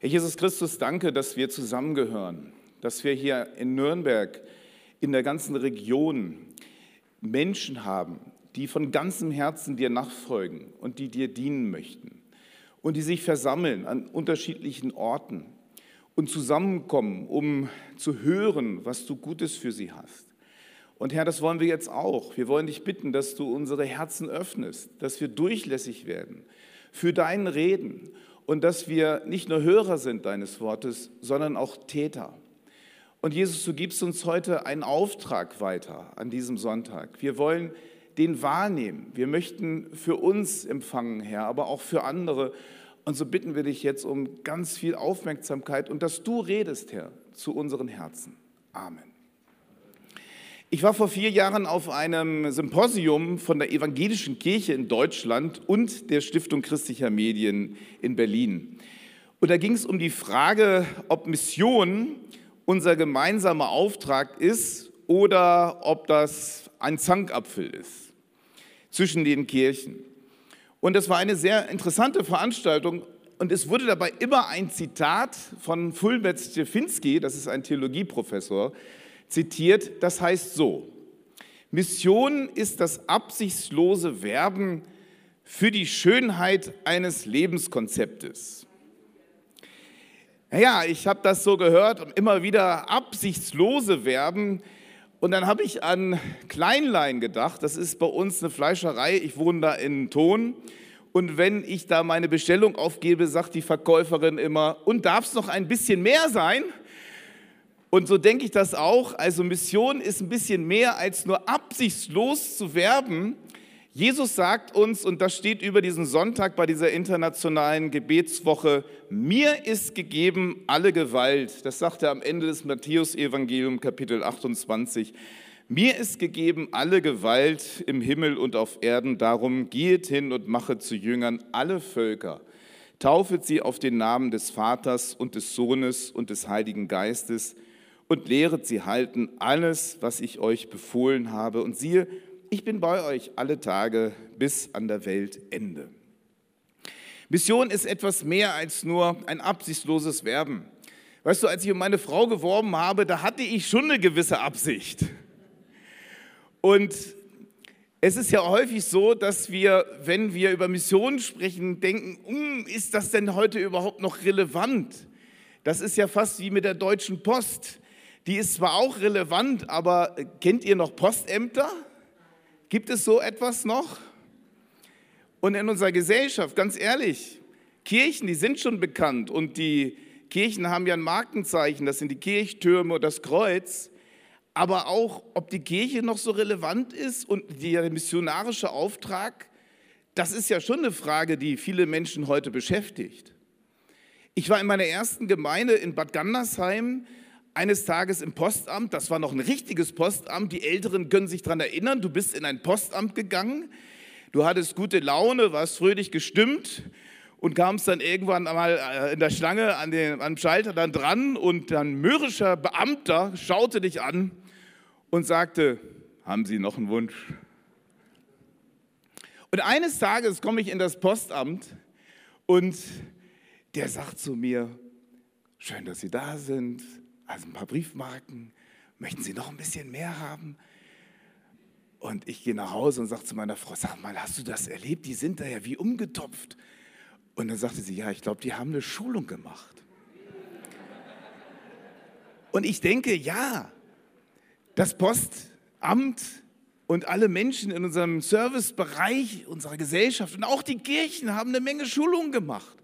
Herr Jesus Christus, danke, dass wir zusammengehören, dass wir hier in Nürnberg, in der ganzen Region Menschen haben, die von ganzem Herzen dir nachfolgen und die dir dienen möchten und die sich versammeln an unterschiedlichen Orten und zusammenkommen, um zu hören, was du Gutes für sie hast. Und Herr, das wollen wir jetzt auch. Wir wollen dich bitten, dass du unsere Herzen öffnest, dass wir durchlässig werden für dein Reden und dass wir nicht nur Hörer sind deines Wortes, sondern auch Täter. Und Jesus, du gibst uns heute einen Auftrag weiter an diesem Sonntag. Wir wollen den wahrnehmen. Wir möchten für uns empfangen, Herr, aber auch für andere. Und so bitten wir dich jetzt um ganz viel Aufmerksamkeit und dass du redest, Herr, zu unseren Herzen. Amen. Ich war vor vier Jahren auf einem Symposium von der Evangelischen Kirche in Deutschland und der Stiftung christlicher Medien in Berlin. Und da ging es um die Frage, ob Mission unser gemeinsamer Auftrag ist oder ob das ein Zankapfel ist zwischen den Kirchen. Und das war eine sehr interessante Veranstaltung. Und es wurde dabei immer ein Zitat von Fulbert Stefinski, das ist ein Theologieprofessor, zitiert, das heißt so, Mission ist das absichtslose Werben für die Schönheit eines Lebenskonzeptes. Naja, ich habe das so gehört und immer wieder absichtslose Werben. Und dann habe ich an Kleinlein gedacht, das ist bei uns eine Fleischerei, ich wohne da in Ton. Und wenn ich da meine Bestellung aufgebe, sagt die Verkäuferin immer, und darf es noch ein bisschen mehr sein? Und so denke ich das auch. Also Mission ist ein bisschen mehr als nur absichtslos zu werben. Jesus sagt uns, und das steht über diesen Sonntag bei dieser internationalen Gebetswoche, mir ist gegeben alle Gewalt. Das sagt er am Ende des Matthäus-Evangelium Kapitel 28. Mir ist gegeben alle Gewalt im Himmel und auf Erden. Darum geht hin und mache zu Jüngern alle Völker. Taufet sie auf den Namen des Vaters und des Sohnes und des Heiligen Geistes und lehret sie halten alles, was ich euch befohlen habe. Und siehe, ich bin bei euch alle Tage bis an der Weltende. Mission ist etwas mehr als nur ein absichtsloses Werben. Weißt du, als ich um meine Frau geworben habe, da hatte ich schon eine gewisse Absicht. Und es ist ja häufig so, dass wir, wenn wir über Missionen sprechen, denken, hm, ist das denn heute überhaupt noch relevant? Das ist ja fast wie mit der Deutschen Post. Die ist zwar auch relevant, aber kennt ihr noch Postämter? Gibt es so etwas noch? Und in unserer Gesellschaft, ganz ehrlich, Kirchen, die sind schon bekannt und die Kirchen haben ja ein Markenzeichen, das sind die Kirchtürme und das Kreuz. Aber auch, ob die Kirche noch so relevant ist und der missionarische Auftrag, das ist ja schon eine Frage, die viele Menschen heute beschäftigt. Ich war in meiner ersten Gemeinde in Bad Gandersheim eines Tages im Postamt, das war noch ein richtiges Postamt, die Älteren können sich daran erinnern, du bist in ein Postamt gegangen, du hattest gute Laune, warst fröhlich gestimmt und kamst dann irgendwann mal äh, in der Schlange an den, am Schalter dann dran und ein mürrischer Beamter schaute dich an und sagte, haben Sie noch einen Wunsch? Und eines Tages komme ich in das Postamt und der sagt zu mir, schön, dass Sie da sind, also ein paar Briefmarken. Möchten Sie noch ein bisschen mehr haben? Und ich gehe nach Hause und sage zu meiner Frau, sag mal, hast du das erlebt? Die sind da ja wie umgetopft. Und dann sagte sie, ja, ich glaube, die haben eine Schulung gemacht. Und ich denke, ja, das Postamt und alle Menschen in unserem Servicebereich unserer Gesellschaft und auch die Kirchen haben eine Menge Schulungen gemacht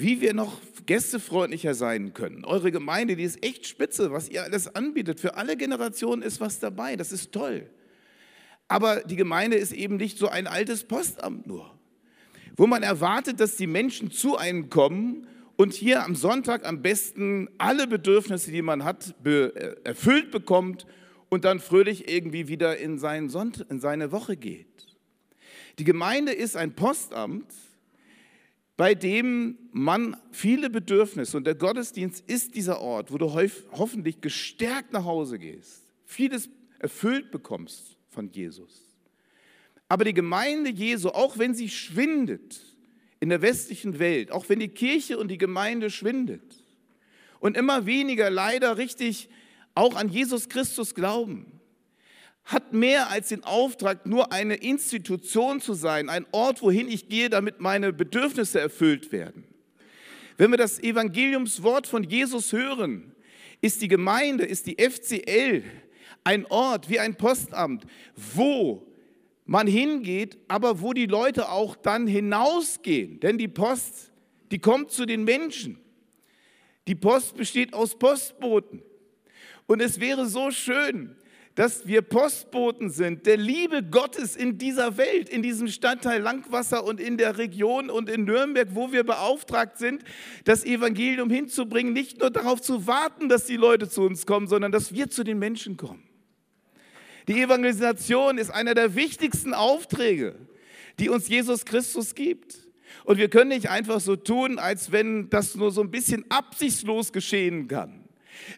wie wir noch gästefreundlicher sein können. Eure Gemeinde, die ist echt spitze, was ihr alles anbietet. Für alle Generationen ist was dabei, das ist toll. Aber die Gemeinde ist eben nicht so ein altes Postamt nur, wo man erwartet, dass die Menschen zu einem kommen und hier am Sonntag am besten alle Bedürfnisse, die man hat, äh, erfüllt bekommt und dann fröhlich irgendwie wieder in, in seine Woche geht. Die Gemeinde ist ein Postamt, bei dem man viele Bedürfnisse, und der Gottesdienst ist dieser Ort, wo du hoffentlich gestärkt nach Hause gehst, vieles erfüllt bekommst von Jesus. Aber die Gemeinde Jesu, auch wenn sie schwindet, in der westlichen Welt, auch wenn die Kirche und die Gemeinde schwindet und immer weniger leider richtig auch an Jesus Christus glauben, hat mehr als den Auftrag, nur eine Institution zu sein, ein Ort, wohin ich gehe, damit meine Bedürfnisse erfüllt werden. Wenn wir das Evangeliumswort von Jesus hören, ist die Gemeinde, ist die FCL ein Ort wie ein Postamt, wo man hingeht, aber wo die Leute auch dann hinausgehen. Denn die Post, die kommt zu den Menschen. Die Post besteht aus Postboten. Und es wäre so schön, dass wir Postboten sind der Liebe Gottes in dieser Welt, in diesem Stadtteil Langwasser und in der Region und in Nürnberg, wo wir beauftragt sind, das Evangelium hinzubringen, nicht nur darauf zu warten, dass die Leute zu uns kommen, sondern dass wir zu den Menschen kommen. Die Evangelisation ist einer der wichtigsten Aufträge, die uns Jesus Christus gibt. Und wir können nicht einfach so tun, als wenn das nur so ein bisschen absichtslos geschehen kann.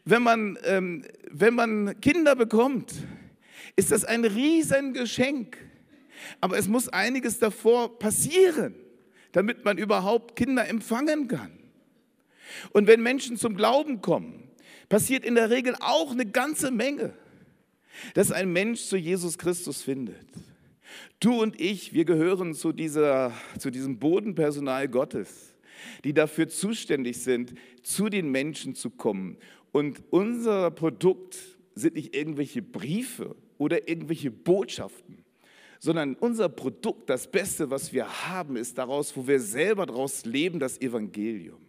Wenn man, ähm, wenn man Kinder bekommt, ist das ein Riesengeschenk. Aber es muss einiges davor passieren, damit man überhaupt Kinder empfangen kann. Und wenn Menschen zum Glauben kommen, passiert in der Regel auch eine ganze Menge dass ein Mensch zu Jesus Christus findet. Du und ich, wir gehören zu, dieser, zu diesem Bodenpersonal Gottes, die dafür zuständig sind, zu den Menschen zu kommen. Und unser Produkt sind nicht irgendwelche Briefe oder irgendwelche Botschaften, sondern unser Produkt, das Beste, was wir haben, ist daraus, wo wir selber daraus leben, das Evangelium.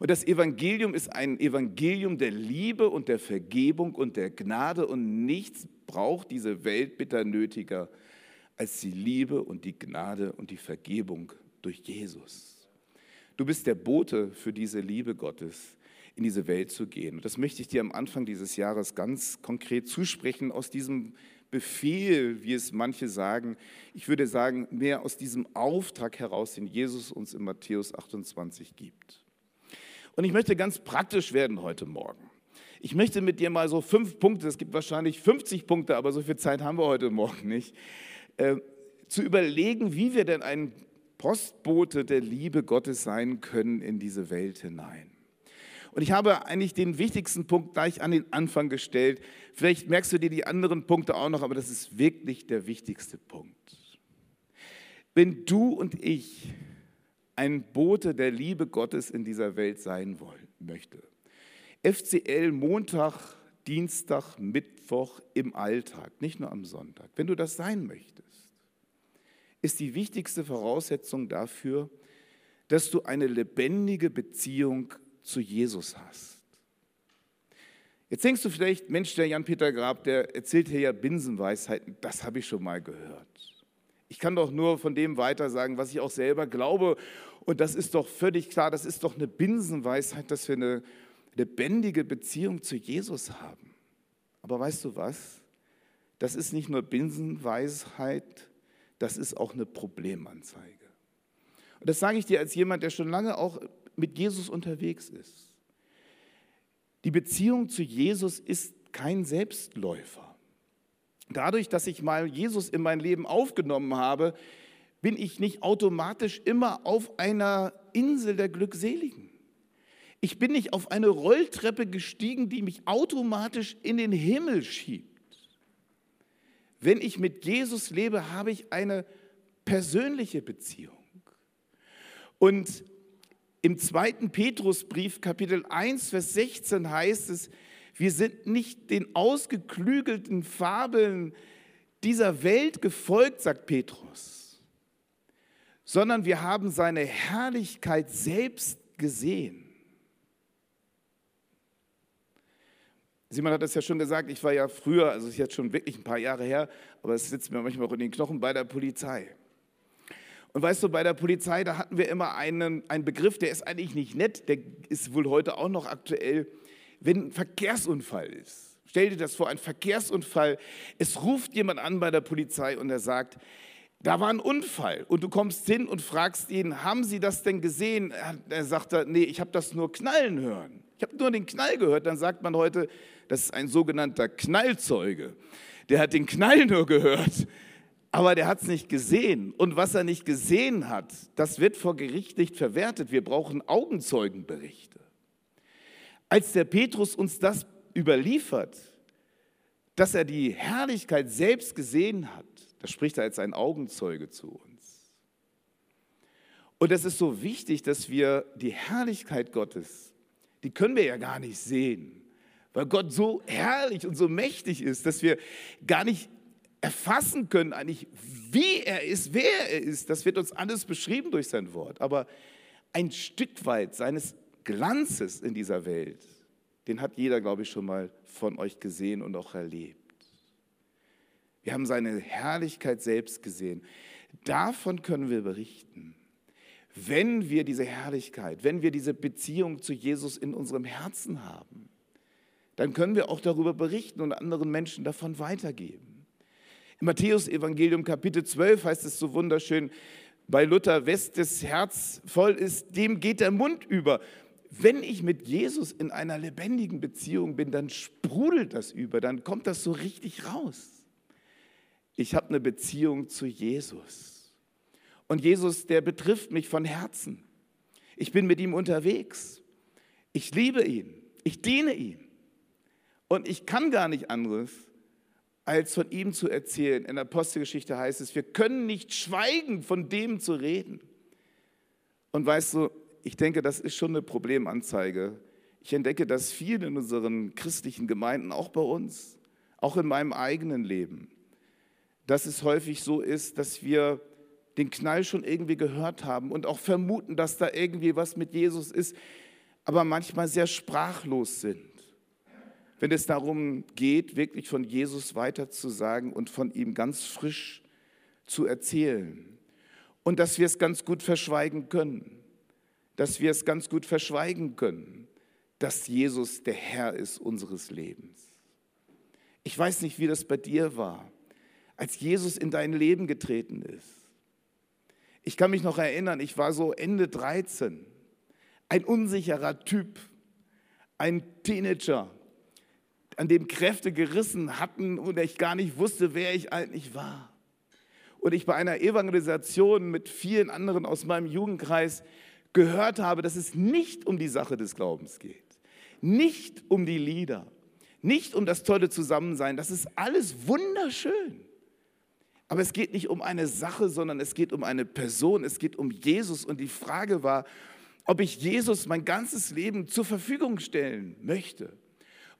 Und das Evangelium ist ein Evangelium der Liebe und der Vergebung und der Gnade und nichts braucht diese Welt bitter nötiger als die Liebe und die Gnade und die Vergebung durch Jesus. Du bist der Bote für diese Liebe Gottes, in diese Welt zu gehen. Und das möchte ich dir am Anfang dieses Jahres ganz konkret zusprechen aus diesem Befehl, wie es manche sagen. Ich würde sagen, mehr aus diesem Auftrag heraus, den Jesus uns in Matthäus 28 gibt. Und ich möchte ganz praktisch werden heute Morgen. Ich möchte mit dir mal so fünf Punkte, es gibt wahrscheinlich 50 Punkte, aber so viel Zeit haben wir heute Morgen nicht, äh, zu überlegen, wie wir denn ein Postbote der Liebe Gottes sein können in diese Welt hinein. Und ich habe eigentlich den wichtigsten Punkt gleich an den Anfang gestellt. Vielleicht merkst du dir die anderen Punkte auch noch, aber das ist wirklich der wichtigste Punkt. Wenn du und ich ein Bote der Liebe Gottes in dieser Welt sein wollen, möchte. FCL Montag, Dienstag, Mittwoch im Alltag, nicht nur am Sonntag. Wenn du das sein möchtest, ist die wichtigste Voraussetzung dafür, dass du eine lebendige Beziehung zu Jesus hast. Jetzt denkst du vielleicht, Mensch, der Jan-Peter Grab, der erzählt hier ja Binsenweisheiten, das habe ich schon mal gehört. Ich kann doch nur von dem weiter sagen, was ich auch selber glaube. Und das ist doch völlig klar, das ist doch eine Binsenweisheit, dass wir eine lebendige Beziehung zu Jesus haben. Aber weißt du was? Das ist nicht nur Binsenweisheit, das ist auch eine Problemanzeige. Und das sage ich dir als jemand, der schon lange auch mit Jesus unterwegs ist. Die Beziehung zu Jesus ist kein Selbstläufer. Dadurch, dass ich mal Jesus in mein Leben aufgenommen habe, bin ich nicht automatisch immer auf einer Insel der Glückseligen. Ich bin nicht auf eine Rolltreppe gestiegen, die mich automatisch in den Himmel schiebt. Wenn ich mit Jesus lebe, habe ich eine persönliche Beziehung. Und im zweiten Petrusbrief, Kapitel 1, Vers 16 heißt es, wir sind nicht den ausgeklügelten Fabeln dieser Welt gefolgt, sagt Petrus, sondern wir haben seine Herrlichkeit selbst gesehen. Simon hat das ja schon gesagt, ich war ja früher, also es ist jetzt schon wirklich ein paar Jahre her, aber es sitzt mir manchmal auch in den Knochen bei der Polizei. Und weißt du, bei der Polizei, da hatten wir immer einen, einen Begriff, der ist eigentlich nicht nett, der ist wohl heute auch noch aktuell wenn ein Verkehrsunfall ist. Stell dir das vor, ein Verkehrsunfall. Es ruft jemand an bei der Polizei und er sagt, da war ein Unfall und du kommst hin und fragst ihn, haben Sie das denn gesehen? Er sagt, nee, ich habe das nur knallen hören. Ich habe nur den Knall gehört. Dann sagt man heute, das ist ein sogenannter Knallzeuge. Der hat den Knall nur gehört. Aber der hat es nicht gesehen. Und was er nicht gesehen hat, das wird vor Gericht nicht verwertet. Wir brauchen Augenzeugenberichte. Als der Petrus uns das überliefert, dass er die Herrlichkeit selbst gesehen hat, da spricht er als ein Augenzeuge zu uns. Und es ist so wichtig, dass wir die Herrlichkeit Gottes, die können wir ja gar nicht sehen, weil Gott so herrlich und so mächtig ist, dass wir gar nicht erfassen können, eigentlich, wie er ist, wer er ist. Das wird uns alles beschrieben durch sein Wort. Aber ein Stück weit seines Glanzes in dieser Welt, den hat jeder, glaube ich, schon mal von euch gesehen und auch erlebt. Wir haben seine Herrlichkeit selbst gesehen. Davon können wir berichten. Wenn wir diese Herrlichkeit, wenn wir diese Beziehung zu Jesus in unserem Herzen haben, dann können wir auch darüber berichten und anderen Menschen davon weitergeben. Im Matthäus-Evangelium Kapitel 12 heißt es so wunderschön, bei Luther, wes das Herz voll ist, dem geht der Mund über. Wenn ich mit Jesus in einer lebendigen Beziehung bin, dann sprudelt das über, dann kommt das so richtig raus. Ich habe eine Beziehung zu Jesus. Und Jesus, der betrifft mich von Herzen. Ich bin mit ihm unterwegs. Ich liebe ihn. Ich diene ihm. Und ich kann gar nicht anderes, als von ihm zu erzählen. In der Apostelgeschichte heißt es, wir können nicht schweigen, von dem zu reden. Und weißt du, ich denke, das ist schon eine Problemanzeige. Ich entdecke das viel in unseren christlichen Gemeinden, auch bei uns, auch in meinem eigenen Leben, dass es häufig so ist, dass wir den Knall schon irgendwie gehört haben und auch vermuten, dass da irgendwie was mit Jesus ist, aber manchmal sehr sprachlos sind wenn es darum geht, wirklich von Jesus weiterzusagen und von ihm ganz frisch zu erzählen. Und dass wir es ganz gut verschweigen können. Dass wir es ganz gut verschweigen können, dass Jesus der Herr ist unseres Lebens. Ich weiß nicht, wie das bei dir war, als Jesus in dein Leben getreten ist. Ich kann mich noch erinnern, ich war so Ende 13, ein unsicherer Typ, ein Teenager, an dem Kräfte gerissen hatten und ich gar nicht wusste, wer ich eigentlich war. Und ich bei einer Evangelisation mit vielen anderen aus meinem Jugendkreis gehört habe, dass es nicht um die Sache des Glaubens geht, nicht um die Lieder, nicht um das tolle Zusammensein. Das ist alles wunderschön. Aber es geht nicht um eine Sache, sondern es geht um eine Person, es geht um Jesus. Und die Frage war, ob ich Jesus mein ganzes Leben zur Verfügung stellen möchte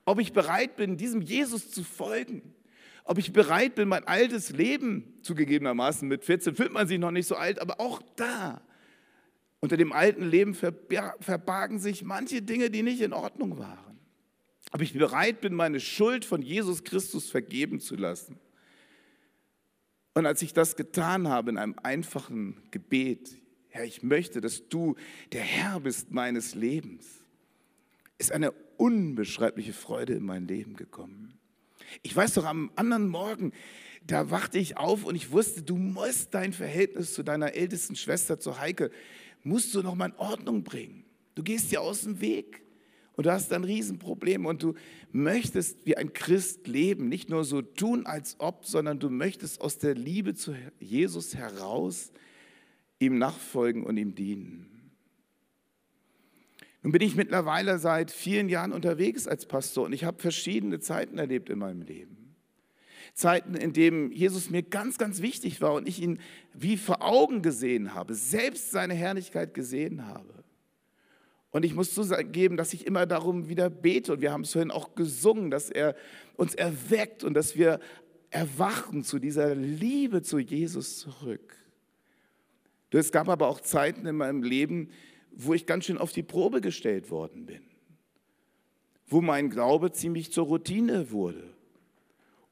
ob ich bereit bin, diesem Jesus zu folgen, ob ich bereit bin, mein altes Leben, zugegebenermaßen mit 14 fühlt man sich noch nicht so alt, aber auch da, unter dem alten Leben verbargen sich manche Dinge, die nicht in Ordnung waren. Ob ich bereit bin, meine Schuld von Jesus Christus vergeben zu lassen. Und als ich das getan habe in einem einfachen Gebet, Herr, ich möchte, dass du der Herr bist meines Lebens, ist eine unbeschreibliche Freude in mein Leben gekommen. Ich weiß doch, am anderen Morgen, da wachte ich auf und ich wusste, du musst dein Verhältnis zu deiner ältesten Schwester, zu Heike, musst du noch mal in Ordnung bringen. Du gehst dir aus dem Weg und du hast ein Riesenproblem und du möchtest wie ein Christ leben, nicht nur so tun, als ob, sondern du möchtest aus der Liebe zu Jesus heraus ihm nachfolgen und ihm dienen. Nun bin ich mittlerweile seit vielen Jahren unterwegs als Pastor und ich habe verschiedene Zeiten erlebt in meinem Leben. Zeiten, in denen Jesus mir ganz, ganz wichtig war und ich ihn wie vor Augen gesehen habe, selbst seine Herrlichkeit gesehen habe. Und ich muss zugeben, dass ich immer darum wieder bete und wir haben es vorhin auch gesungen, dass er uns erweckt und dass wir erwachen zu dieser Liebe zu Jesus zurück. Es gab aber auch Zeiten in meinem Leben, wo ich ganz schön auf die Probe gestellt worden bin, wo mein Glaube ziemlich zur Routine wurde.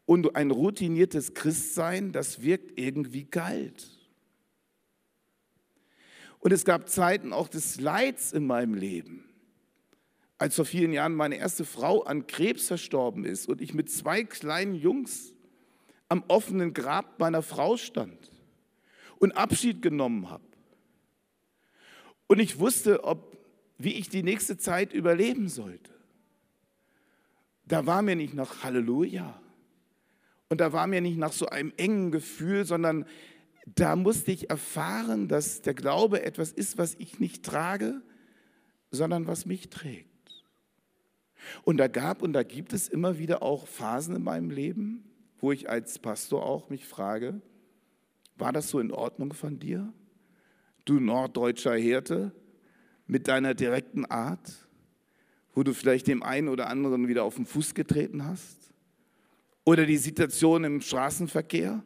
Und ein routiniertes Christsein, das wirkt irgendwie kalt. Und es gab Zeiten auch des Leids in meinem Leben. Als vor vielen Jahren meine erste Frau an Krebs verstorben ist und ich mit zwei kleinen Jungs am offenen Grab meiner Frau stand und Abschied genommen habe. Und ich wusste, ob, wie ich die nächste Zeit überleben sollte. Da war mir nicht noch Halleluja Und da war mir nicht nach so einem engen Gefühl, sondern da musste ich erfahren, dass der Glaube etwas ist, was ich nicht trage, sondern was mich trägt. Und da gab und da gibt es immer wieder auch Phasen in meinem Leben, wo ich als Pastor auch mich frage, war das so in Ordnung von dir? Du norddeutscher Hirte mit deiner direkten Art, wo du vielleicht dem einen oder anderen wieder auf den Fuß getreten hast? Oder die Situation im Straßenverkehr,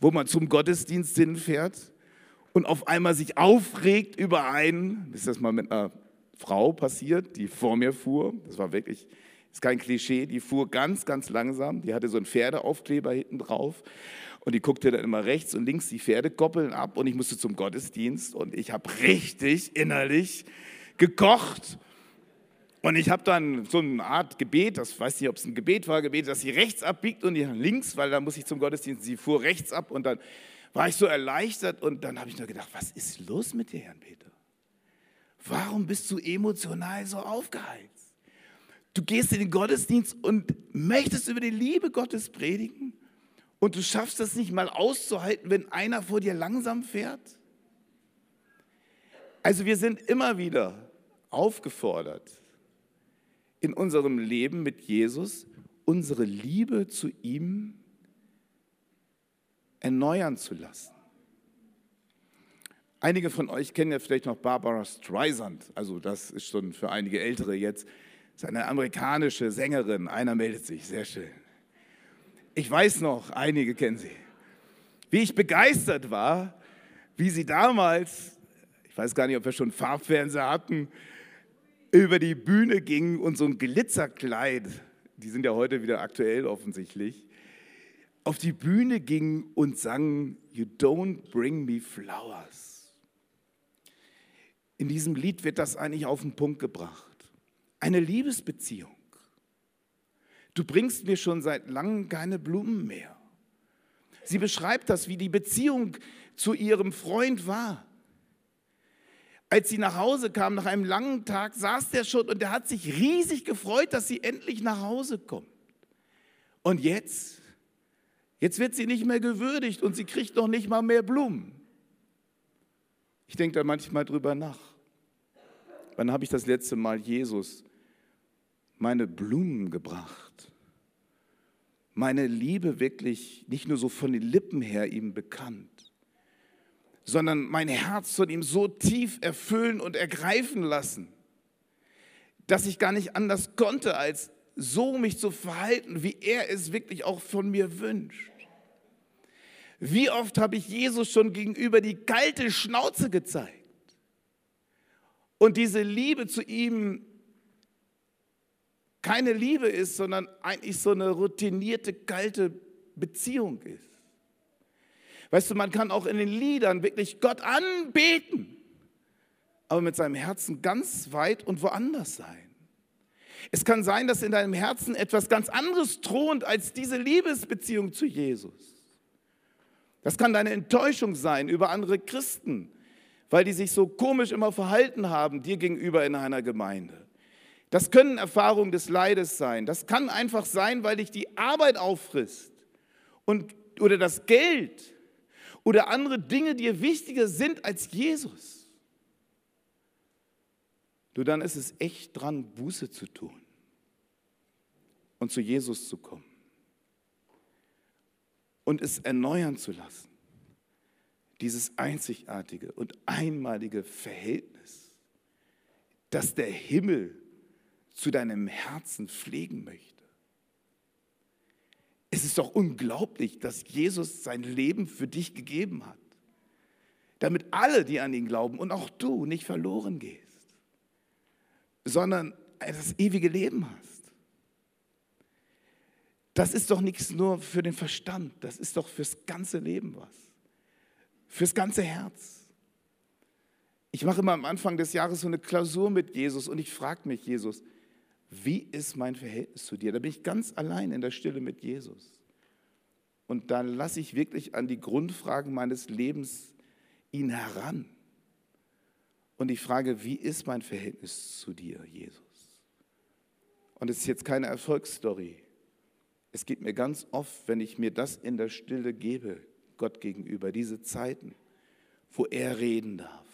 wo man zum Gottesdienst hinfährt und auf einmal sich aufregt über einen, ist das mal mit einer Frau passiert, die vor mir fuhr, das war wirklich, ist kein Klischee, die fuhr ganz, ganz langsam, die hatte so einen Pferdeaufkleber hinten drauf und die guckte dann immer rechts und links die Pferdekoppeln ab und ich musste zum Gottesdienst und ich habe richtig innerlich gekocht und ich habe dann so eine Art Gebet, das weiß nicht, ob es ein Gebet war, Gebet, dass sie rechts abbiegt und die links, weil da muss ich zum Gottesdienst. Sie fuhr rechts ab und dann war ich so erleichtert und dann habe ich nur gedacht, was ist los mit dir, Herrn Peter? Warum bist du emotional so aufgeheizt? Du gehst in den Gottesdienst und möchtest über die Liebe Gottes predigen und du schaffst es nicht mal auszuhalten, wenn einer vor dir langsam fährt? Also wir sind immer wieder aufgefordert, in unserem Leben mit Jesus unsere Liebe zu ihm erneuern zu lassen. Einige von euch kennen ja vielleicht noch Barbara Streisand, also das ist schon für einige Ältere jetzt, ist eine amerikanische Sängerin, einer meldet sich, sehr schön. Ich weiß noch, einige kennen sie. Wie ich begeistert war, wie sie damals, ich weiß gar nicht, ob wir schon Farbfernseher hatten, über die Bühne ging und so ein Glitzerkleid, die sind ja heute wieder aktuell offensichtlich, auf die Bühne ging und sang, You don't bring me flowers. In diesem Lied wird das eigentlich auf den Punkt gebracht. Eine Liebesbeziehung. Du bringst mir schon seit langem keine Blumen mehr. Sie beschreibt das, wie die Beziehung zu ihrem Freund war. Als sie nach Hause kam, nach einem langen Tag, saß der schon und der hat sich riesig gefreut, dass sie endlich nach Hause kommt. Und jetzt, jetzt wird sie nicht mehr gewürdigt und sie kriegt noch nicht mal mehr Blumen. Ich denke da manchmal drüber nach. Wann habe ich das letzte Mal Jesus meine Blumen gebracht? Meine Liebe wirklich nicht nur so von den Lippen her ihm bekannt, sondern mein Herz von ihm so tief erfüllen und ergreifen lassen, dass ich gar nicht anders konnte, als so mich zu verhalten, wie er es wirklich auch von mir wünscht. Wie oft habe ich Jesus schon gegenüber die kalte Schnauze gezeigt und diese Liebe zu ihm keine Liebe ist, sondern eigentlich so eine routinierte, kalte Beziehung ist. Weißt du, man kann auch in den Liedern wirklich Gott anbeten, aber mit seinem Herzen ganz weit und woanders sein. Es kann sein, dass in deinem Herzen etwas ganz anderes thront als diese Liebesbeziehung zu Jesus. Das kann deine Enttäuschung sein über andere Christen, weil die sich so komisch immer verhalten haben dir gegenüber in einer Gemeinde. Das können Erfahrungen des Leides sein. Das kann einfach sein, weil dich die Arbeit auffrisst und, oder das Geld oder andere Dinge dir wichtiger sind als Jesus, du, dann ist es echt dran, Buße zu tun und zu Jesus zu kommen und es erneuern zu lassen. Dieses einzigartige und einmalige Verhältnis, das der Himmel zu deinem Herzen pflegen möchte. Es ist doch unglaublich, dass Jesus sein Leben für dich gegeben hat, damit alle, die an ihn glauben und auch du nicht verloren gehst, sondern das ewige Leben hast. Das ist doch nichts nur für den Verstand, das ist doch fürs ganze Leben was, fürs ganze Herz. Ich mache immer am Anfang des Jahres so eine Klausur mit Jesus und ich frage mich, Jesus, wie ist mein Verhältnis zu dir? Da bin ich ganz allein in der Stille mit Jesus. Und dann lasse ich wirklich an die Grundfragen meines Lebens ihn heran. Und ich frage, wie ist mein Verhältnis zu dir, Jesus? Und es ist jetzt keine Erfolgsstory. Es geht mir ganz oft, wenn ich mir das in der Stille gebe, Gott gegenüber, diese Zeiten, wo er reden darf,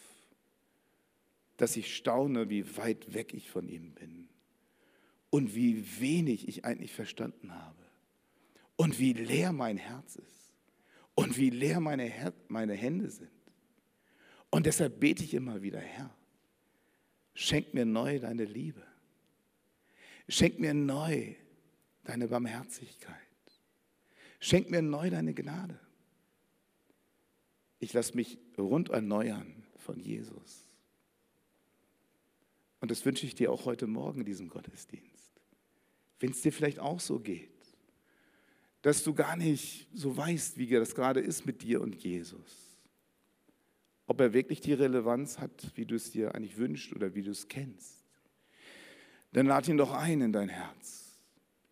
dass ich staune, wie weit weg ich von ihm bin und wie wenig ich eigentlich verstanden habe und wie leer mein Herz ist und wie leer meine, Her meine Hände sind. Und deshalb bete ich immer wieder, Herr, schenk mir neu deine Liebe. Schenk mir neu deine Barmherzigkeit. Schenk mir neu deine Gnade. Ich lasse mich rund erneuern von Jesus. Und das wünsche ich dir auch heute Morgen in diesem Gottesdienst. Wenn es dir vielleicht auch so geht, dass du gar nicht so weißt, wie das gerade ist mit dir und Jesus. Ob er wirklich die Relevanz hat, wie du es dir eigentlich wünschst oder wie du es kennst. Dann lad ihn doch ein in dein Herz.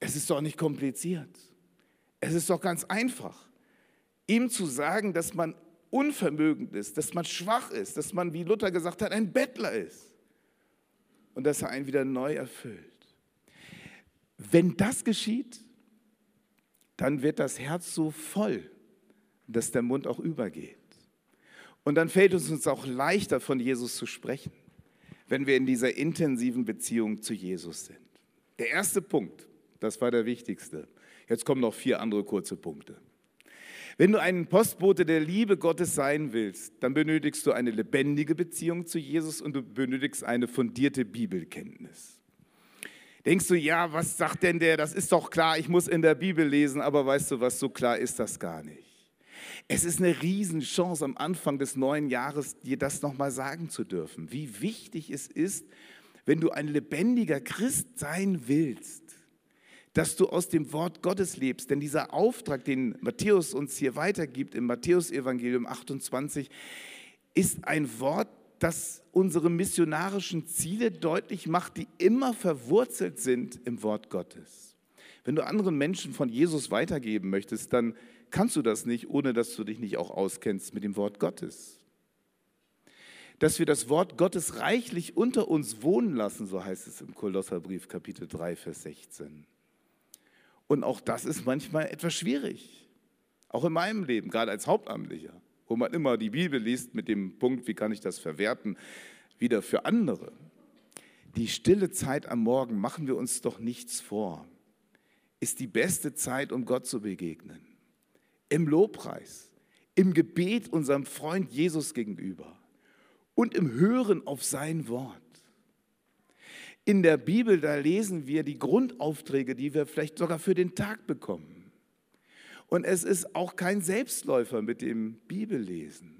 Es ist doch nicht kompliziert. Es ist doch ganz einfach, ihm zu sagen, dass man unvermögend ist, dass man schwach ist, dass man, wie Luther gesagt hat, ein Bettler ist und dass er einen wieder neu erfüllt. Wenn das geschieht, dann wird das Herz so voll, dass der Mund auch übergeht. Und dann fällt es uns auch leichter, von Jesus zu sprechen, wenn wir in dieser intensiven Beziehung zu Jesus sind. Der erste Punkt, das war der wichtigste. Jetzt kommen noch vier andere kurze Punkte. Wenn du ein Postbote der Liebe Gottes sein willst, dann benötigst du eine lebendige Beziehung zu Jesus und du benötigst eine fundierte Bibelkenntnis. Denkst du, ja, was sagt denn der? Das ist doch klar, ich muss in der Bibel lesen, aber weißt du was, so klar ist das gar nicht. Es ist eine Riesenchance am Anfang des neuen Jahres, dir das nochmal sagen zu dürfen, wie wichtig es ist, wenn du ein lebendiger Christ sein willst, dass du aus dem Wort Gottes lebst. Denn dieser Auftrag, den Matthäus uns hier weitergibt im Matthäusevangelium 28, ist ein Wort, das unsere missionarischen Ziele deutlich macht, die immer verwurzelt sind im Wort Gottes. Wenn du anderen Menschen von Jesus weitergeben möchtest, dann kannst du das nicht, ohne dass du dich nicht auch auskennst mit dem Wort Gottes. Dass wir das Wort Gottes reichlich unter uns wohnen lassen, so heißt es im Kolosserbrief Kapitel 3, Vers 16. Und auch das ist manchmal etwas schwierig. Auch in meinem Leben, gerade als Hauptamtlicher, wo man immer die Bibel liest mit dem Punkt, wie kann ich das verwerten, wieder für andere. Die stille Zeit am Morgen, machen wir uns doch nichts vor, ist die beste Zeit, um Gott zu begegnen. Im Lobpreis, im Gebet unserem Freund Jesus gegenüber und im Hören auf sein Wort. In der Bibel, da lesen wir die Grundaufträge, die wir vielleicht sogar für den Tag bekommen. Und es ist auch kein Selbstläufer mit dem Bibellesen.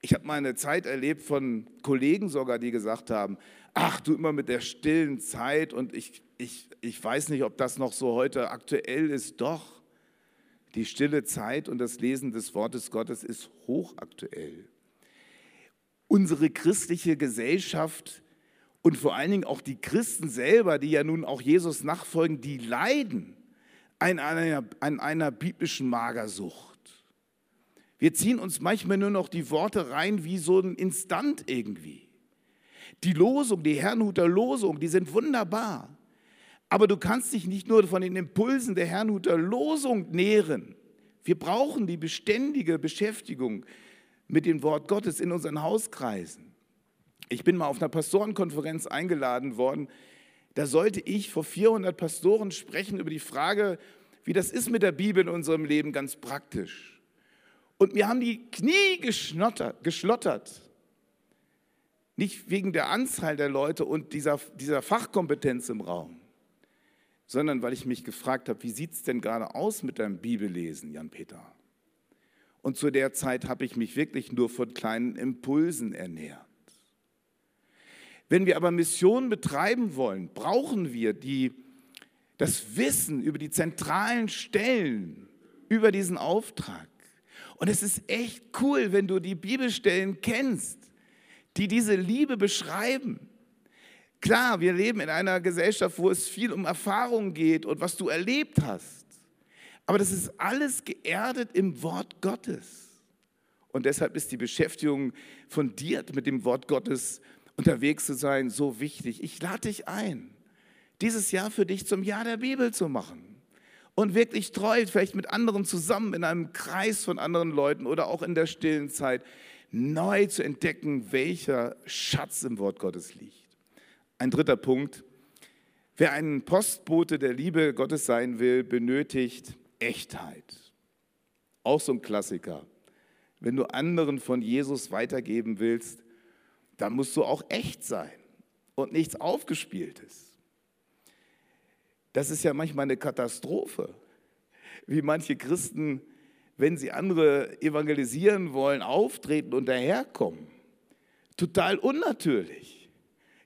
Ich habe mal eine Zeit erlebt von Kollegen sogar, die gesagt haben, ach du immer mit der stillen Zeit und ich, ich, ich weiß nicht, ob das noch so heute aktuell ist. Doch, die stille Zeit und das Lesen des Wortes Gottes ist hochaktuell. Unsere christliche Gesellschaft und vor allen Dingen auch die Christen selber, die ja nun auch Jesus nachfolgen, die leiden an einer, an einer biblischen Magersucht. Wir ziehen uns manchmal nur noch die Worte rein wie so ein Instant irgendwie. Die Losung, die Herrnhuter Losung, die sind wunderbar. Aber du kannst dich nicht nur von den Impulsen der Herrnhuter Losung nähren. Wir brauchen die beständige Beschäftigung mit dem Wort Gottes in unseren Hauskreisen. Ich bin mal auf einer Pastorenkonferenz eingeladen worden. Da sollte ich vor 400 Pastoren sprechen über die Frage, wie das ist mit der Bibel in unserem Leben ganz praktisch. Und mir haben die Knie geschlottert. Nicht wegen der Anzahl der Leute und dieser, dieser Fachkompetenz im Raum, sondern weil ich mich gefragt habe, wie sieht es denn gerade aus mit deinem Bibellesen, Jan-Peter? Und zu der Zeit habe ich mich wirklich nur von kleinen Impulsen ernährt. Wenn wir aber Mission betreiben wollen, brauchen wir die, das Wissen über die zentralen Stellen, über diesen Auftrag. Und es ist echt cool, wenn du die Bibelstellen kennst, die diese Liebe beschreiben. Klar, wir leben in einer Gesellschaft, wo es viel um Erfahrung geht und was du erlebt hast. Aber das ist alles geerdet im Wort Gottes. Und deshalb ist die Beschäftigung fundiert mit dem Wort Gottes unterwegs zu sein, so wichtig. Ich lade dich ein, dieses Jahr für dich zum Jahr der Bibel zu machen und wirklich treu, vielleicht mit anderen zusammen, in einem Kreis von anderen Leuten oder auch in der stillen Zeit, neu zu entdecken, welcher Schatz im Wort Gottes liegt. Ein dritter Punkt. Wer ein Postbote der Liebe Gottes sein will, benötigt Echtheit. Auch so ein Klassiker. Wenn du anderen von Jesus weitergeben willst, dann musst du auch echt sein und nichts Aufgespieltes. Das ist ja manchmal eine Katastrophe, wie manche Christen, wenn sie andere evangelisieren wollen, auftreten und daherkommen. Total unnatürlich.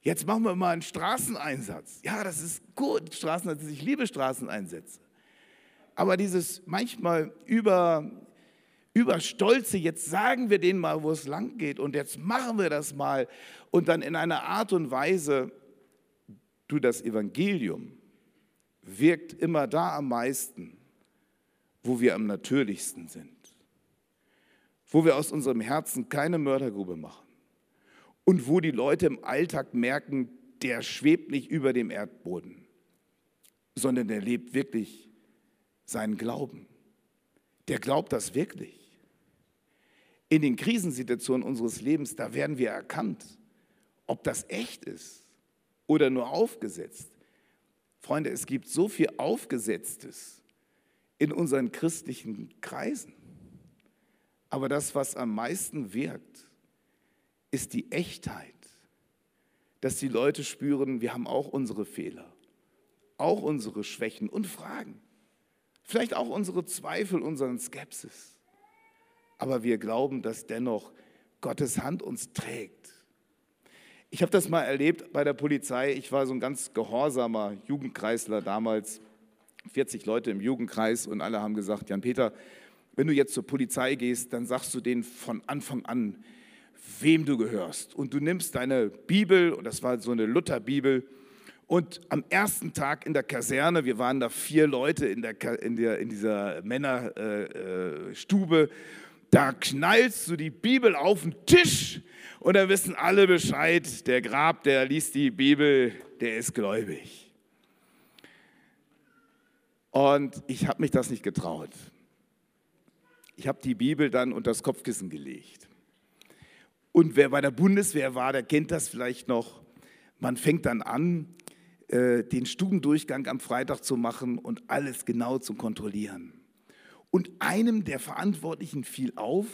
Jetzt machen wir mal einen Straßeneinsatz. Ja, das ist gut, Straßeneinsatz. Ich liebe Straßeneinsätze. Aber dieses manchmal über, überstolze, jetzt sagen wir denen mal, wo es lang geht und jetzt machen wir das mal und dann in einer Art und Weise, du das Evangelium wirkt immer da am meisten, wo wir am natürlichsten sind, wo wir aus unserem Herzen keine Mördergrube machen und wo die Leute im Alltag merken, der schwebt nicht über dem Erdboden, sondern der lebt wirklich seinen Glauben. Der glaubt das wirklich. In den Krisensituationen unseres Lebens, da werden wir erkannt, ob das echt ist oder nur aufgesetzt. Freunde, es gibt so viel Aufgesetztes in unseren christlichen Kreisen. Aber das, was am meisten wirkt, ist die Echtheit. Dass die Leute spüren, wir haben auch unsere Fehler, auch unsere Schwächen und Fragen. Vielleicht auch unsere Zweifel, unseren Skepsis. Aber wir glauben, dass dennoch Gottes Hand uns trägt. Ich habe das mal erlebt bei der Polizei. Ich war so ein ganz gehorsamer Jugendkreisler damals, 40 Leute im Jugendkreis und alle haben gesagt, Jan-Peter, wenn du jetzt zur Polizei gehst, dann sagst du denen von Anfang an, wem du gehörst. Und du nimmst deine Bibel, und das war so eine Lutherbibel, und am ersten Tag in der Kaserne, wir waren da vier Leute in, der, in, der, in dieser Männerstube, äh, da knallst du die Bibel auf den Tisch und da wissen alle Bescheid. Der Grab, der liest die Bibel, der ist gläubig. Und ich habe mich das nicht getraut. Ich habe die Bibel dann unter das Kopfkissen gelegt. Und wer bei der Bundeswehr war, der kennt das vielleicht noch. Man fängt dann an, äh, den Stubendurchgang am Freitag zu machen und alles genau zu kontrollieren. Und einem der Verantwortlichen fiel auf,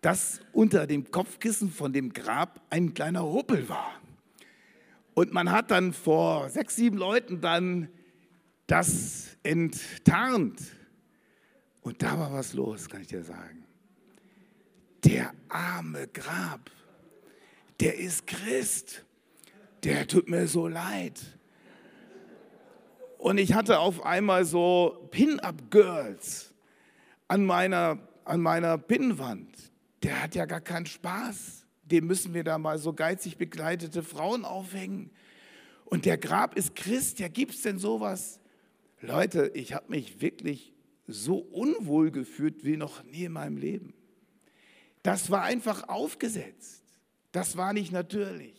dass unter dem Kopfkissen von dem Grab ein kleiner Huppel war. Und man hat dann vor sechs, sieben Leuten dann das enttarnt. Und da war was los, kann ich dir sagen. Der arme Grab, der ist Christ. Der tut mir so leid. Und ich hatte auf einmal so Pin-Up-Girls an meiner, an meiner Pinnwand. Der hat ja gar keinen Spaß. Dem müssen wir da mal so geizig begleitete Frauen aufhängen. Und der Grab ist Christ, ja gibt es denn sowas? Leute, ich habe mich wirklich so unwohl gefühlt wie noch nie in meinem Leben. Das war einfach aufgesetzt. Das war nicht natürlich.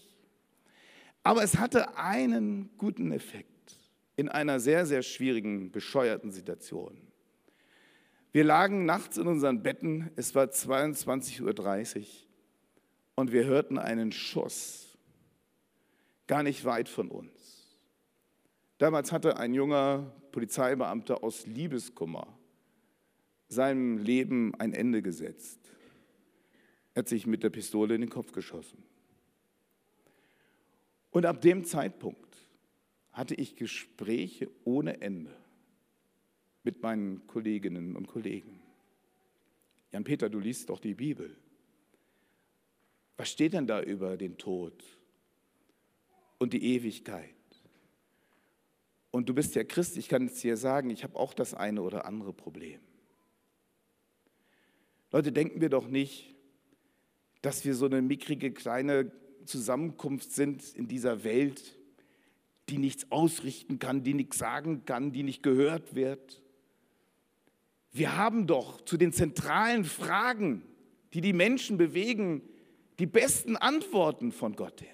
Aber es hatte einen guten Effekt in einer sehr, sehr schwierigen, bescheuerten Situation. Wir lagen nachts in unseren Betten, es war 22.30 Uhr und wir hörten einen Schuss, gar nicht weit von uns. Damals hatte ein junger Polizeibeamter aus Liebeskummer seinem Leben ein Ende gesetzt. Er hat sich mit der Pistole in den Kopf geschossen. Und ab dem Zeitpunkt hatte ich Gespräche ohne Ende mit meinen Kolleginnen und Kollegen. Jan-Peter, du liest doch die Bibel. Was steht denn da über den Tod und die Ewigkeit? Und du bist ja Christ, ich kann es dir sagen, ich habe auch das eine oder andere Problem. Leute, denken wir doch nicht, dass wir so eine mickrige kleine Zusammenkunft sind in dieser Welt, die nichts ausrichten kann, die nichts sagen kann, die nicht gehört wird. Wir haben doch zu den zentralen Fragen, die die Menschen bewegen, die besten Antworten von Gott her.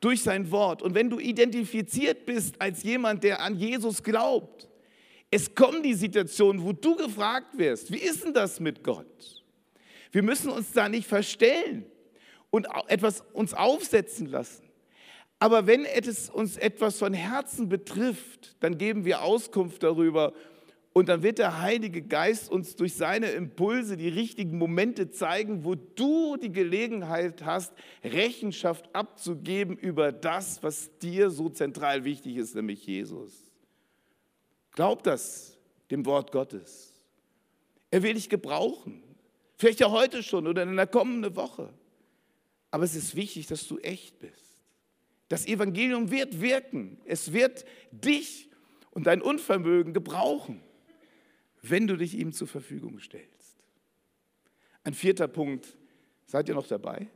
Durch sein Wort. Und wenn du identifiziert bist als jemand, der an Jesus glaubt, Es kommen die Situationen, wo du gefragt wirst, wie ist denn das mit Gott? Wir müssen uns da nicht verstellen und etwas uns aufsetzen lassen. Aber wenn es uns etwas von Herzen betrifft, dann geben wir Auskunft darüber und dann wird der Heilige Geist uns durch seine Impulse die richtigen Momente zeigen, wo du die Gelegenheit hast, Rechenschaft abzugeben über das, was dir so zentral wichtig ist, nämlich Jesus. Glaub das dem Wort Gottes. Er will dich gebrauchen. Vielleicht ja heute schon oder in der kommenden Woche. Aber es ist wichtig, dass du echt bist. Das Evangelium wird wirken. Es wird dich und dein Unvermögen gebrauchen wenn du dich ihm zur Verfügung stellst. Ein vierter Punkt, seid ihr noch dabei?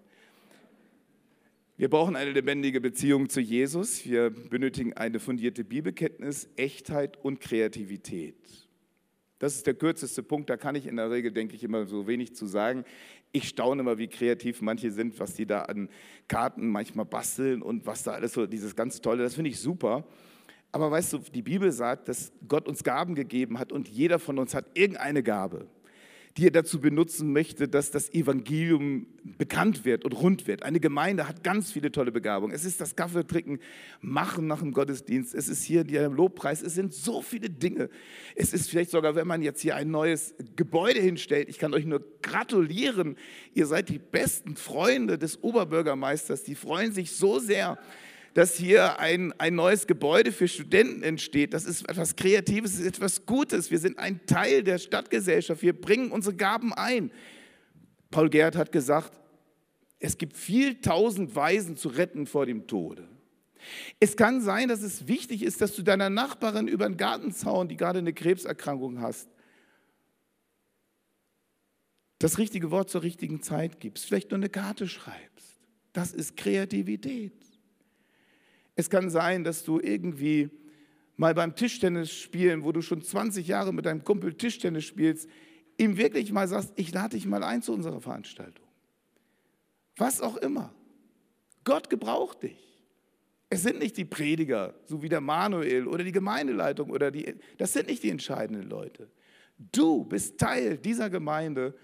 Wir brauchen eine lebendige Beziehung zu Jesus. Wir benötigen eine fundierte Bibelkenntnis, Echtheit und Kreativität. Das ist der kürzeste Punkt, da kann ich in der Regel, denke ich, immer so wenig zu sagen. Ich staune immer, wie kreativ manche sind, was die da an Karten manchmal basteln und was da alles so, dieses ganz Tolle, das finde ich super. Aber weißt du, die Bibel sagt, dass Gott uns Gaben gegeben hat und jeder von uns hat irgendeine Gabe, die er dazu benutzen möchte, dass das Evangelium bekannt wird und rund wird. Eine Gemeinde hat ganz viele tolle Begabungen. Es ist das Kaffeetrinken, Machen nach dem Gottesdienst. Es ist hier der Lobpreis. Es sind so viele Dinge. Es ist vielleicht sogar, wenn man jetzt hier ein neues Gebäude hinstellt. Ich kann euch nur gratulieren. Ihr seid die besten Freunde des Oberbürgermeisters. Die freuen sich so sehr, dass hier ein, ein neues Gebäude für Studenten entsteht. Das ist etwas Kreatives, ist etwas Gutes. Wir sind ein Teil der Stadtgesellschaft. Wir bringen unsere Gaben ein. Paul Gerd hat gesagt, es gibt viel tausend Weisen zu retten vor dem Tode. Es kann sein, dass es wichtig ist, dass du deiner Nachbarin über den Gartenzaun, die gerade eine Krebserkrankung hast, das richtige Wort zur richtigen Zeit gibst, vielleicht nur eine Karte schreibst. Das ist Kreativität. Es kann sein, dass du irgendwie mal beim Tischtennis spielen, wo du schon 20 Jahre mit deinem Kumpel Tischtennis spielst, ihm wirklich mal sagst, ich lade dich mal ein zu unserer Veranstaltung. Was auch immer. Gott gebraucht dich. Es sind nicht die Prediger, so wie der Manuel oder die Gemeindeleitung oder die, das sind nicht die entscheidenden Leute. Du bist Teil dieser Gemeinde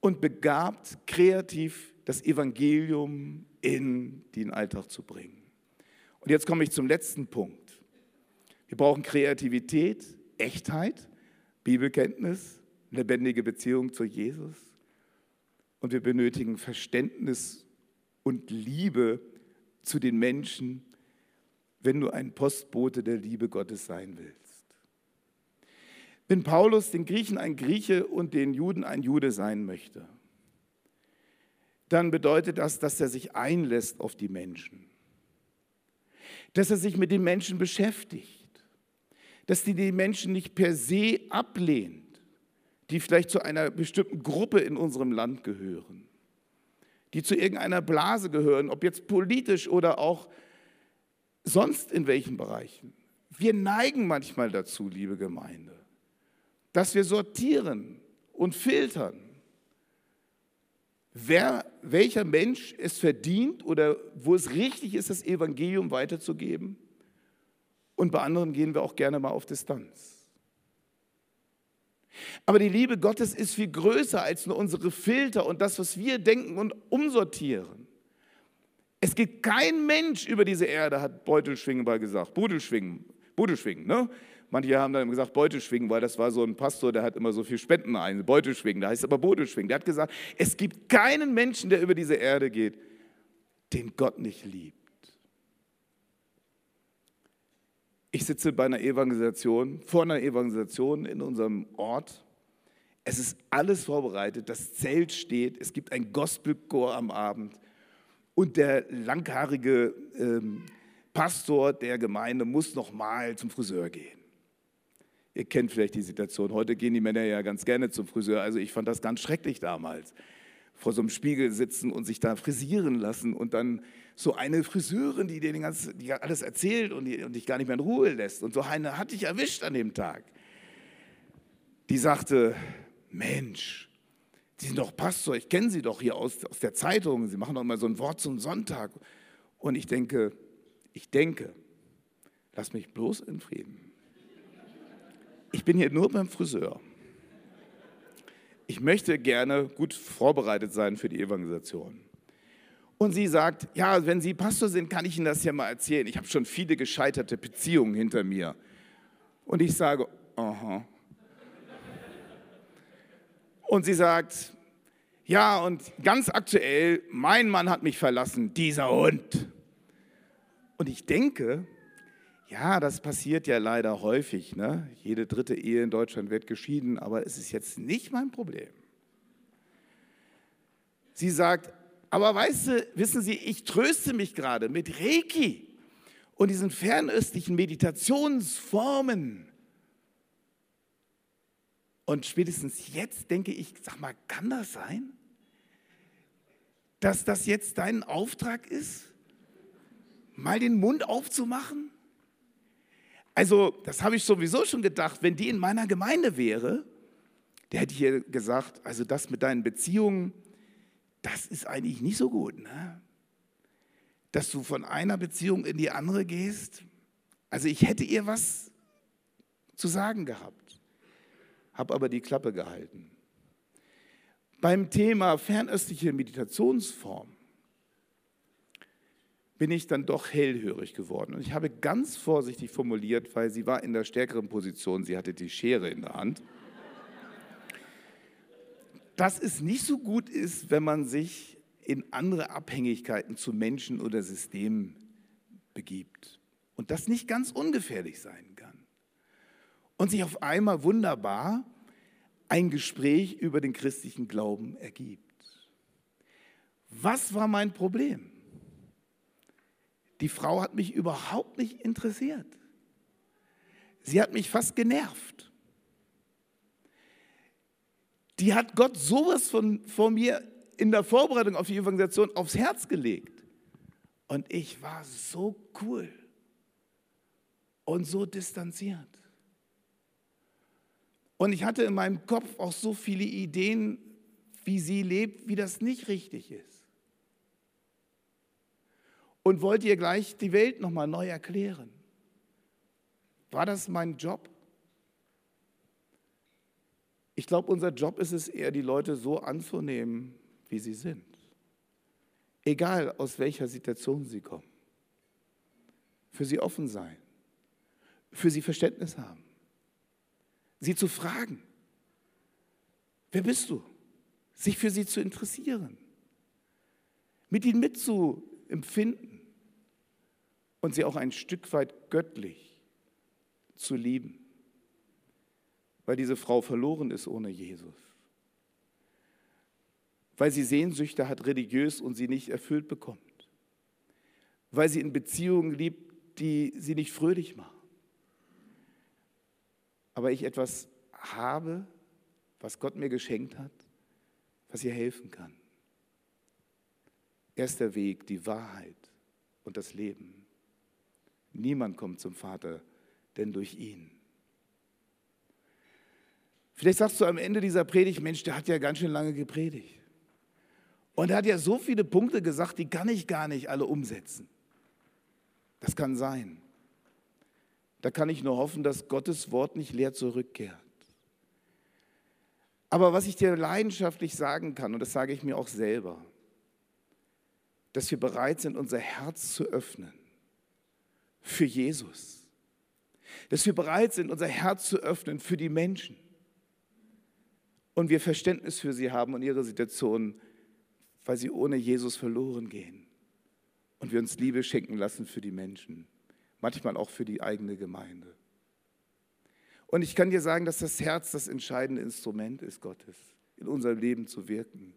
und begabt, kreativ das Evangelium in den Alltag zu bringen. Und jetzt komme ich zum letzten Punkt. Wir brauchen Kreativität, Echtheit, Bibelkenntnis, lebendige Beziehung zu Jesus. Und wir benötigen Verständnis und Liebe zu den Menschen, wenn du ein Postbote der Liebe Gottes sein willst. Wenn Paulus den Griechen ein Grieche und den Juden ein Jude sein möchte, dann bedeutet das, dass er sich einlässt auf die Menschen dass er sich mit den Menschen beschäftigt, dass die die Menschen nicht per se ablehnt, die vielleicht zu einer bestimmten Gruppe in unserem Land gehören, die zu irgendeiner Blase gehören, ob jetzt politisch oder auch sonst in welchen Bereichen. Wir neigen manchmal dazu, liebe Gemeinde, dass wir sortieren und filtern wer, welcher Mensch es verdient oder wo es richtig ist, das Evangelium weiterzugeben. Und bei anderen gehen wir auch gerne mal auf Distanz. Aber die Liebe Gottes ist viel größer als nur unsere Filter und das, was wir denken und umsortieren. Es gibt kein Mensch über diese Erde, hat Beutelschwingen mal gesagt. Budelschwingen, Budelschwingen, ne? Manche haben dann gesagt Beutelschwingen, weil das war so ein Pastor, der hat immer so viel Spenden ein. Beutelschwingen, da heißt es aber Bodelschwingen. Der hat gesagt, es gibt keinen Menschen, der über diese Erde geht, den Gott nicht liebt. Ich sitze bei einer Evangelisation, vor einer Evangelisation in unserem Ort. Es ist alles vorbereitet, das Zelt steht, es gibt ein Gospelchor am Abend und der langhaarige ähm, Pastor der Gemeinde muss noch mal zum Friseur gehen. Ihr kennt vielleicht die Situation. Heute gehen die Männer ja ganz gerne zum Friseur. Also ich fand das ganz schrecklich damals. Vor so einem Spiegel sitzen und sich da frisieren lassen und dann so eine Friseurin, die dir den ganzen, die alles erzählt und, die, und dich gar nicht mehr in Ruhe lässt. Und so eine hatte ich erwischt an dem Tag. Die sagte, Mensch, Sie sind doch Pastor, ich kenne Sie doch hier aus, aus der Zeitung, Sie machen doch immer so ein Wort zum Sonntag. Und ich denke, ich denke, lass mich bloß in Frieden. Ich bin hier nur beim Friseur. Ich möchte gerne gut vorbereitet sein für die Evangelisation. Und sie sagt, ja, wenn Sie Pastor sind, kann ich Ihnen das ja mal erzählen. Ich habe schon viele gescheiterte Beziehungen hinter mir. Und ich sage, aha. Und sie sagt, ja, und ganz aktuell, mein Mann hat mich verlassen, dieser Hund. Und ich denke, ja, das passiert ja leider häufig. Ne? Jede dritte Ehe in Deutschland wird geschieden, aber es ist jetzt nicht mein Problem. Sie sagt, aber weißt du, wissen Sie, ich tröste mich gerade mit Reiki und diesen fernöstlichen Meditationsformen. Und spätestens jetzt denke ich, sag mal, kann das sein? Dass das jetzt dein Auftrag ist? Mal den Mund aufzumachen? Also, das habe ich sowieso schon gedacht, wenn die in meiner Gemeinde wäre, der hätte hier gesagt, also das mit deinen Beziehungen, das ist eigentlich nicht so gut, ne? Dass du von einer Beziehung in die andere gehst. Also ich hätte ihr was zu sagen gehabt, habe aber die Klappe gehalten. Beim Thema fernöstliche Meditationsform bin ich dann doch hellhörig geworden. Und ich habe ganz vorsichtig formuliert, weil sie war in der stärkeren Position, sie hatte die Schere in der Hand, dass es nicht so gut ist, wenn man sich in andere Abhängigkeiten zu Menschen oder Systemen begibt. Und das nicht ganz ungefährlich sein kann. Und sich auf einmal wunderbar ein Gespräch über den christlichen Glauben ergibt. Was war mein Problem? Die Frau hat mich überhaupt nicht interessiert. Sie hat mich fast genervt. Die hat Gott sowas von vor mir in der Vorbereitung auf die Evangelisation aufs Herz gelegt. Und ich war so cool und so distanziert. Und ich hatte in meinem Kopf auch so viele Ideen, wie sie lebt, wie das nicht richtig ist und wollte ihr gleich die Welt nochmal neu erklären. War das mein Job? Ich glaube, unser Job ist es eher, die Leute so anzunehmen, wie sie sind. Egal aus welcher Situation sie kommen. Für sie offen sein. Für sie Verständnis haben. Sie zu fragen. Wer bist du? Sich für sie zu interessieren. Mit ihnen mitzuempfinden und sie auch ein Stück weit göttlich zu lieben, weil diese Frau verloren ist ohne Jesus, weil sie Sehnsüchte hat religiös und sie nicht erfüllt bekommt, weil sie in Beziehungen liebt, die sie nicht fröhlich machen. Aber ich etwas habe, was Gott mir geschenkt hat, was ihr helfen kann. Er ist der Weg, die Wahrheit und das Leben. Niemand kommt zum Vater, denn durch ihn. Vielleicht sagst du am Ende dieser Predigt, Mensch, der hat ja ganz schön lange gepredigt. Und er hat ja so viele Punkte gesagt, die kann ich gar nicht alle umsetzen. Das kann sein. Da kann ich nur hoffen, dass Gottes Wort nicht leer zurückkehrt. Aber was ich dir leidenschaftlich sagen kann, und das sage ich mir auch selber, dass wir bereit sind, unser Herz zu öffnen für Jesus. Dass wir bereit sind, unser Herz zu öffnen für die Menschen. Und wir Verständnis für sie haben und ihre Situation, weil sie ohne Jesus verloren gehen. Und wir uns Liebe schenken lassen für die Menschen. Manchmal auch für die eigene Gemeinde. Und ich kann dir sagen, dass das Herz das entscheidende Instrument ist Gottes, in unserem Leben zu wirken.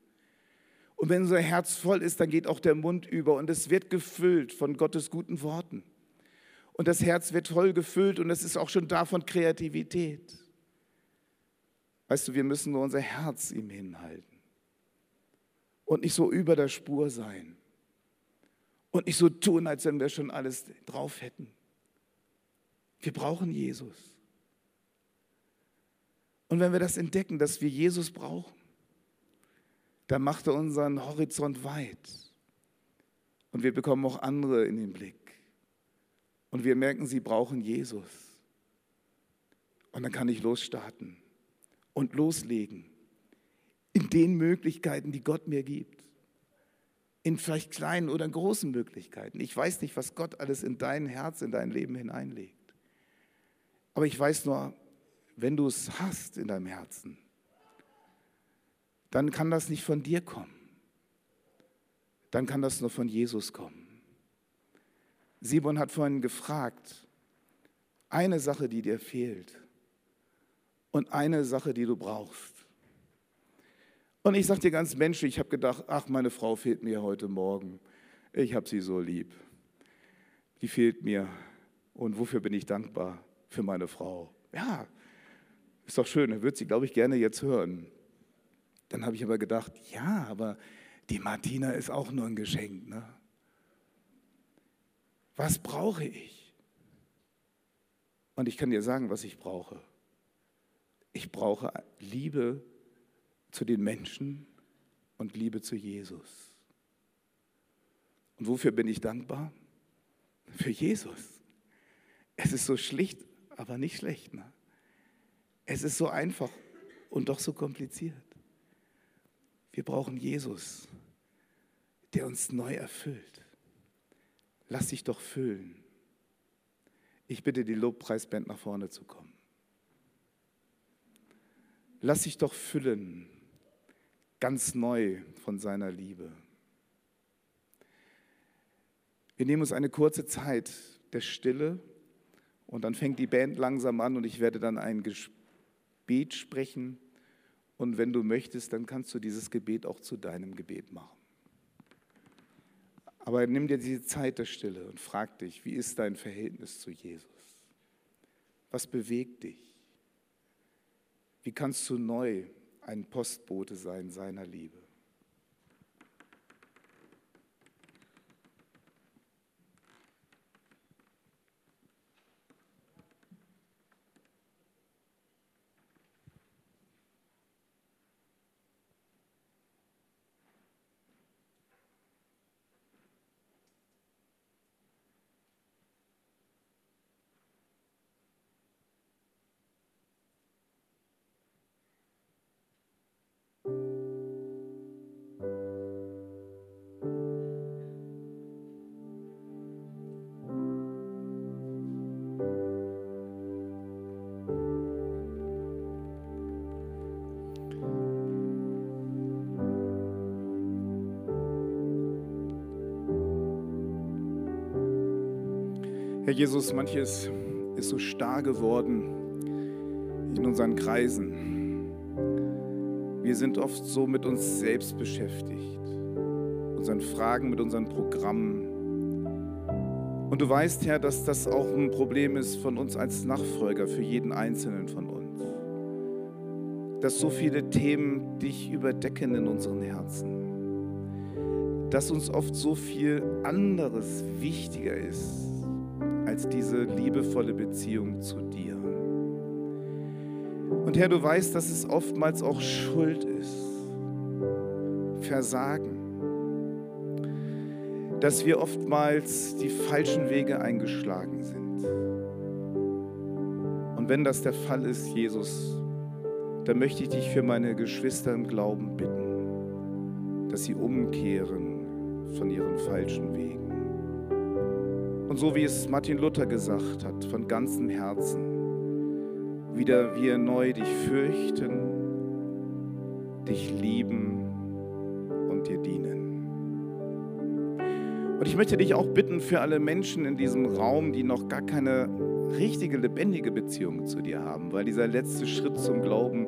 Und wenn unser Herz voll ist, dann geht auch der Mund über und es wird gefüllt von Gottes guten Worten und das Herz wird voll gefüllt und es ist auch schon da von Kreativität. Weißt du, wir müssen nur unser Herz ihm hinhalten und nicht so über der Spur sein und nicht so tun, als wenn wir schon alles drauf hätten. Wir brauchen Jesus. Und wenn wir das entdecken, dass wir Jesus brauchen, dann macht er unseren Horizont weit. Und wir bekommen auch andere in den Blick. Und wir merken, sie brauchen Jesus. Und dann kann ich losstarten und loslegen in den Möglichkeiten, die Gott mir gibt. In vielleicht kleinen oder großen Möglichkeiten. Ich weiß nicht, was Gott alles in dein Herz, in dein Leben hineinlegt. Aber ich weiß nur, wenn du es hast in deinem Herzen, dann kann das nicht von dir kommen. Dann kann das nur von Jesus kommen. Simon hat vorhin gefragt, eine Sache, die dir fehlt und eine Sache, die du brauchst. Und ich sage dir ganz menschlich, ich habe gedacht, ach, meine Frau fehlt mir heute Morgen. Ich habe sie so lieb. Die fehlt mir. Und wofür bin ich dankbar? Für meine Frau. Ja, ist doch schön, er wird sie, glaube ich, gerne jetzt hören. Dann habe ich aber gedacht, ja, aber die Martina ist auch nur ein Geschenk. Ne? Was brauche ich? Und ich kann dir sagen, was ich brauche. Ich brauche Liebe zu den Menschen und Liebe zu Jesus. Und wofür bin ich dankbar? Für Jesus. Es ist so schlicht, aber nicht schlecht. Ne? Es ist so einfach und doch so kompliziert. Wir brauchen Jesus, der uns neu erfüllt. Lass dich doch füllen. Ich bitte die Lobpreisband nach vorne zu kommen. Lass dich doch füllen, ganz neu von seiner Liebe. Wir nehmen uns eine kurze Zeit der Stille und dann fängt die Band langsam an und ich werde dann ein Gebet sprechen. Und wenn du möchtest, dann kannst du dieses Gebet auch zu deinem Gebet machen. Aber nimm dir diese Zeit der Stille und frag dich, wie ist dein Verhältnis zu Jesus? Was bewegt dich? Wie kannst du neu ein Postbote sein seiner Liebe? Herr Jesus, manches ist so starr geworden in unseren Kreisen. Wir sind oft so mit uns selbst beschäftigt, unseren Fragen, mit unseren Programmen. Und du weißt, Herr, dass das auch ein Problem ist von uns als Nachfolger, für jeden Einzelnen von uns. Dass so viele Themen dich überdecken in unseren Herzen. Dass uns oft so viel anderes wichtiger ist als diese liebevolle Beziehung zu dir. Und Herr, du weißt, dass es oftmals auch Schuld ist, Versagen, dass wir oftmals die falschen Wege eingeschlagen sind. Und wenn das der Fall ist, Jesus, dann möchte ich dich für meine Geschwister im Glauben bitten, dass sie umkehren von ihren falschen Wegen. Und so wie es Martin Luther gesagt hat, von ganzem Herzen, wieder wir neu dich fürchten, dich lieben und dir dienen. Und ich möchte dich auch bitten für alle Menschen in diesem Raum, die noch gar keine richtige, lebendige Beziehung zu dir haben, weil dieser letzte Schritt zum Glauben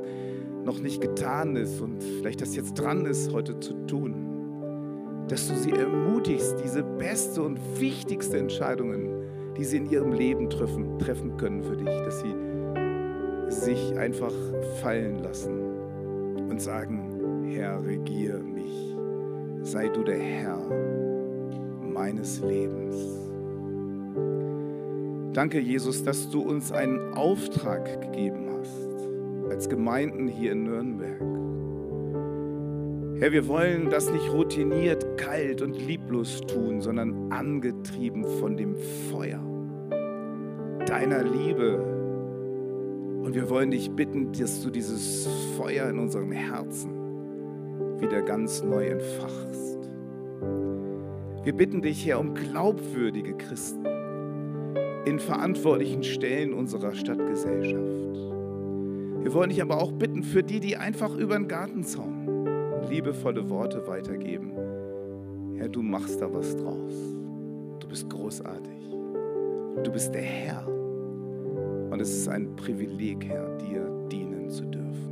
noch nicht getan ist und vielleicht das jetzt dran ist, heute zu tun dass du sie ermutigst, diese beste und wichtigste Entscheidungen, die sie in ihrem Leben treffen, treffen können für dich, dass sie sich einfach fallen lassen und sagen, Herr, regiere mich, sei du der Herr meines Lebens. Danke, Jesus, dass du uns einen Auftrag gegeben hast, als Gemeinden hier in Nürnberg. Herr, wir wollen das nicht routiniert, kalt und lieblos tun, sondern angetrieben von dem Feuer deiner Liebe Und wir wollen dich bitten, dass du dieses Feuer in unseren Herzen wieder ganz neu entfachst. Wir bitten dich, Herr, um glaubwürdige Christen in verantwortlichen Stellen unserer Stadtgesellschaft. Wir wollen dich aber auch bitten für die, die einfach über den Gartenzaun liebevolle Worte weitergeben. Herr, du machst da was draus. Du bist großartig. Du bist der Herr. Und es ist ein Privileg, Herr, dir dienen zu dürfen.